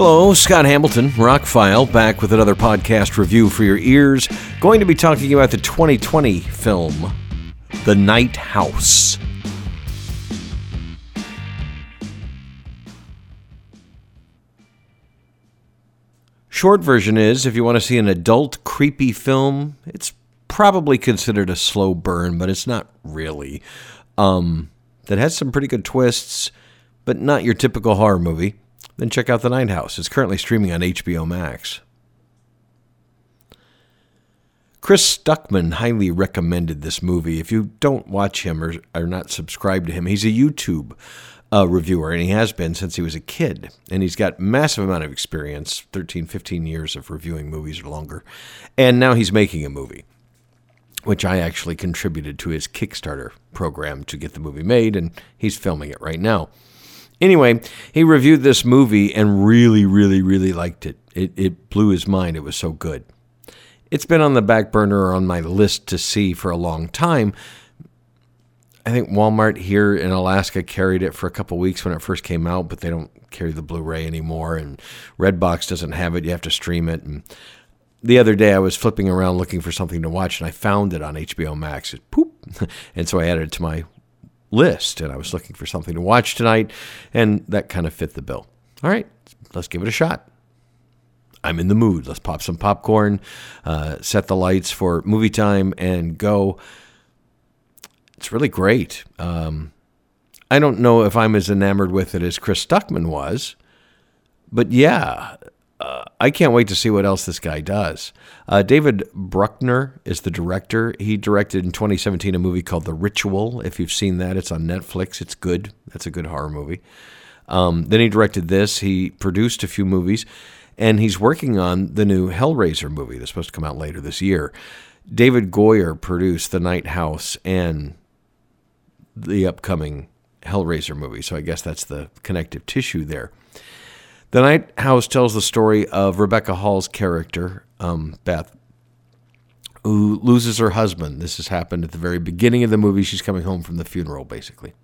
Hello, Scott Hamilton, Rockfile, back with another podcast review for your ears. Going to be talking about the 2020 film, The Night House. Short version is if you want to see an adult creepy film, it's probably considered a slow burn, but it's not really. Um, that has some pretty good twists, but not your typical horror movie then check out The Night House. It's currently streaming on HBO Max. Chris Stuckman highly recommended this movie. If you don't watch him or are not subscribed to him, he's a YouTube uh, reviewer, and he has been since he was a kid. And he's got massive amount of experience, 13, 15 years of reviewing movies or longer. And now he's making a movie, which I actually contributed to his Kickstarter program to get the movie made, and he's filming it right now. Anyway, he reviewed this movie and really, really, really liked it. It, it blew his mind. It was so good. It's been on the back burner or on my list to see for a long time. I think Walmart here in Alaska carried it for a couple weeks when it first came out, but they don't carry the Blu-ray anymore, and Redbox doesn't have it. You have to stream it. And the other day, I was flipping around looking for something to watch, and I found it on HBO Max. It poop, and so I added it to my list, and I was looking for something to watch tonight, and that kind of fit the bill. All right, let's give it a shot. I'm in the mood. Let's pop some popcorn, uh, set the lights for movie time, and go. It's really great. Um, I don't know if I'm as enamored with it as Chris Stuckman was, but yeah, uh, I can't wait to see what else this guy does. Uh, David Bruckner is the director. He directed in 2017 a movie called The Ritual. If you've seen that, it's on Netflix. It's good. That's a good horror movie. Um, then he directed this. He produced a few movies, and he's working on the new Hellraiser movie that's supposed to come out later this year. David Goyer produced The Night House and the upcoming Hellraiser movie. So I guess that's the connective tissue there. The Night House tells the story of Rebecca Hall's character, um, Beth, who loses her husband. This has happened at the very beginning of the movie. She's coming home from the funeral, basically.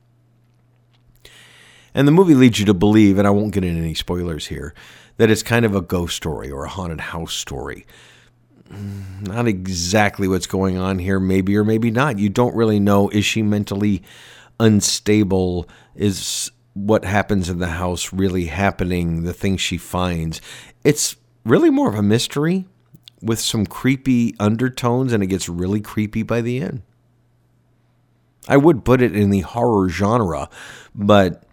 And the movie leads you to believe, and I won't get into any spoilers here, that it's kind of a ghost story or a haunted house story. Mm, not exactly what's going on here, maybe or maybe not. You don't really know. Is she mentally unstable? Is what happens in the house really happening, the things she finds. It's really more of a mystery with some creepy undertones, and it gets really creepy by the end. I would put it in the horror genre, but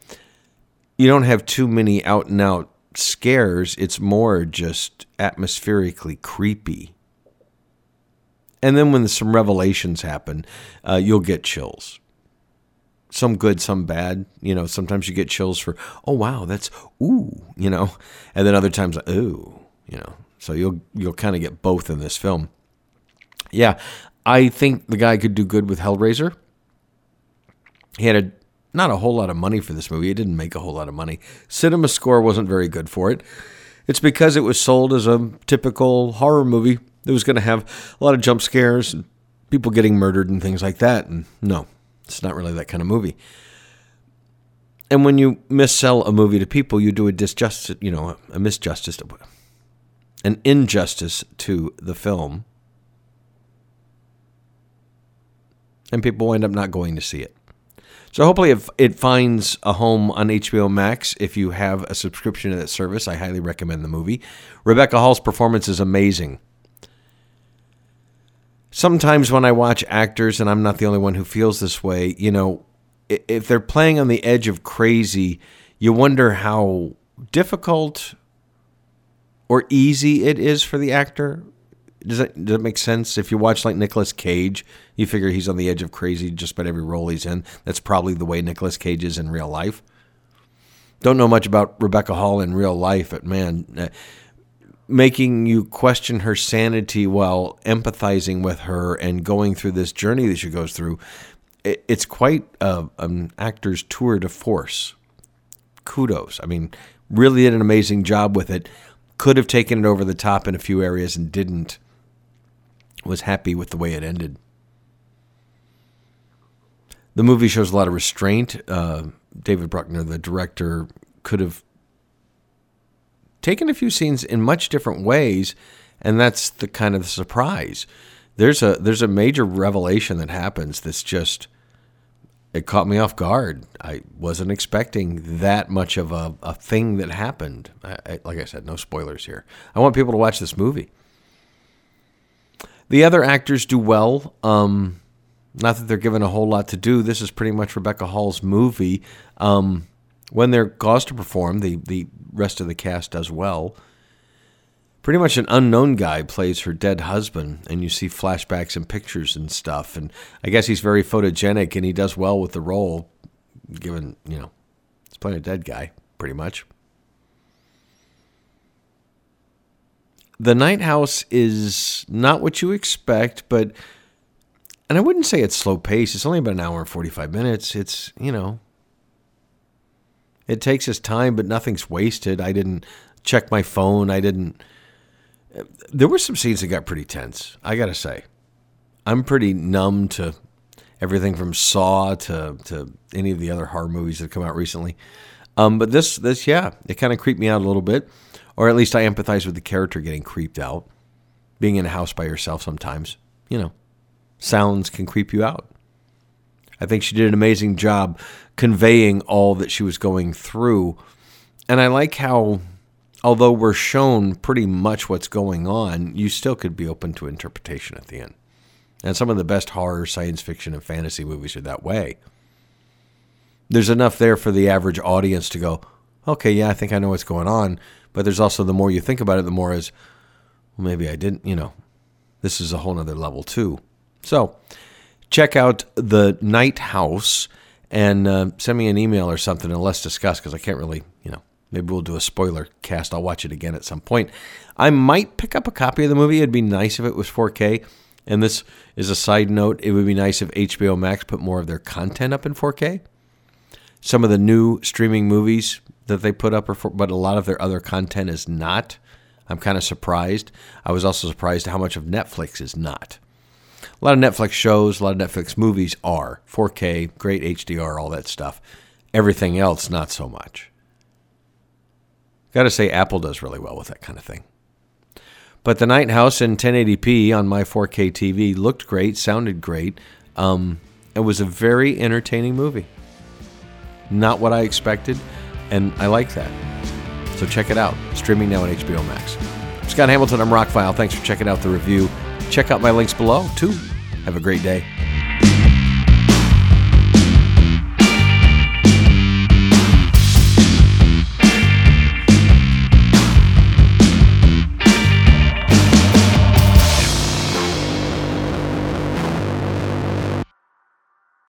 you don't have too many out and out scares. It's more just atmospherically creepy. And then when some revelations happen, uh, you'll get chills some good, some bad. You know, sometimes you get chills for, oh wow, that's ooh, you know, and then other times, ooh, you know. So you'll you'll kind of get both in this film. Yeah, I think the guy could do good with Hellraiser. He had a not a whole lot of money for this movie. It didn't make a whole lot of money. Cinema score wasn't very good for it. It's because it was sold as a typical horror movie that was going to have a lot of jump scares and people getting murdered and things like that. And no, it's not really that kind of movie. And when you missell a movie to people, you do a disjustice, you know, a misjustice, an injustice to the film. And people wind up not going to see it. So hopefully it, it finds a home on HBO Max. If you have a subscription to that service, I highly recommend the movie. Rebecca Hall's performance is amazing sometimes when I watch actors, and I'm not the only one who feels this way, you know, if they're playing on the edge of crazy, you wonder how difficult or easy it is for the actor. Does that, does that make sense? If you watch like Nicolas Cage, you figure he's on the edge of crazy just about every role he's in. That's probably the way Nicolas Cage is in real life. Don't know much about Rebecca Hall in real life, but man, uh, making you question her sanity while empathizing with her and going through this journey that she goes through. It's quite a, an actor's tour de force. Kudos. I mean, really did an amazing job with it. Could have taken it over the top in a few areas and didn't. Was happy with the way it ended. The movie shows a lot of restraint. Uh, David Bruckner, the director, could have taken a few scenes in much different ways, and that's the kind of surprise. There's a there's a major revelation that happens that's just it caught me off guard. I wasn't expecting that much of a, a thing that happened. I, I, like I said, no spoilers here. I want people to watch this movie. The other actors do well. Um, not that they're given a whole lot to do. This is pretty much Rebecca Hall's movie. Um, when they're caused to perform, the, the rest of the cast does well. Pretty much an unknown guy plays her dead husband, and you see flashbacks and pictures and stuff. And I guess he's very photogenic, and he does well with the role, given, you know, he's playing a dead guy, pretty much. The Night House is not what you expect, but and I wouldn't say it's slow pace. It's only about an hour and 45 minutes. It's, you know, it takes its time, but nothing's wasted. I didn't check my phone. I didn't. There were some scenes that got pretty tense, I got to say. I'm pretty numb to everything from Saw to, to any of the other horror movies that come out recently. Um, but this, this, yeah, it kind of creeped me out a little bit or at least I empathize with the character getting creeped out. Being in a house by yourself sometimes, you know, sounds can creep you out. I think she did an amazing job conveying all that she was going through. And I like how, although we're shown pretty much what's going on, you still could be open to interpretation at the end. And some of the best horror, science fiction, and fantasy movies are that way. There's enough there for the average audience to go, okay, yeah, I think I know what's going on. But there's also the more you think about it, the more is, well, maybe I didn't, you know, this is a whole nother level too. So check out the Night House and uh, send me an email or something and let's discuss because I can't really, you know, maybe we'll do a spoiler cast. I'll watch it again at some point. I might pick up a copy of the movie. It'd be nice if it was 4K. And this is a side note. It would be nice if HBO Max put more of their content up in 4K. Some of the new streaming movies that they put up, for, but a lot of their other content is not. I'm kind of surprised. I was also surprised how much of Netflix is not. A lot of Netflix shows, a lot of Netflix movies are 4K, great HDR, all that stuff. Everything else, not so much. Got to say, Apple does really well with that kind of thing. But the Night House in 1080p on my 4K TV looked great, sounded great. Um, it was a very entertaining movie. Not what I expected and I like that. So check it out. Streaming now on HBO Max. Scott Hamilton, I'm Rockfile. Thanks for checking out the review. Check out my links below, too. Have a great day.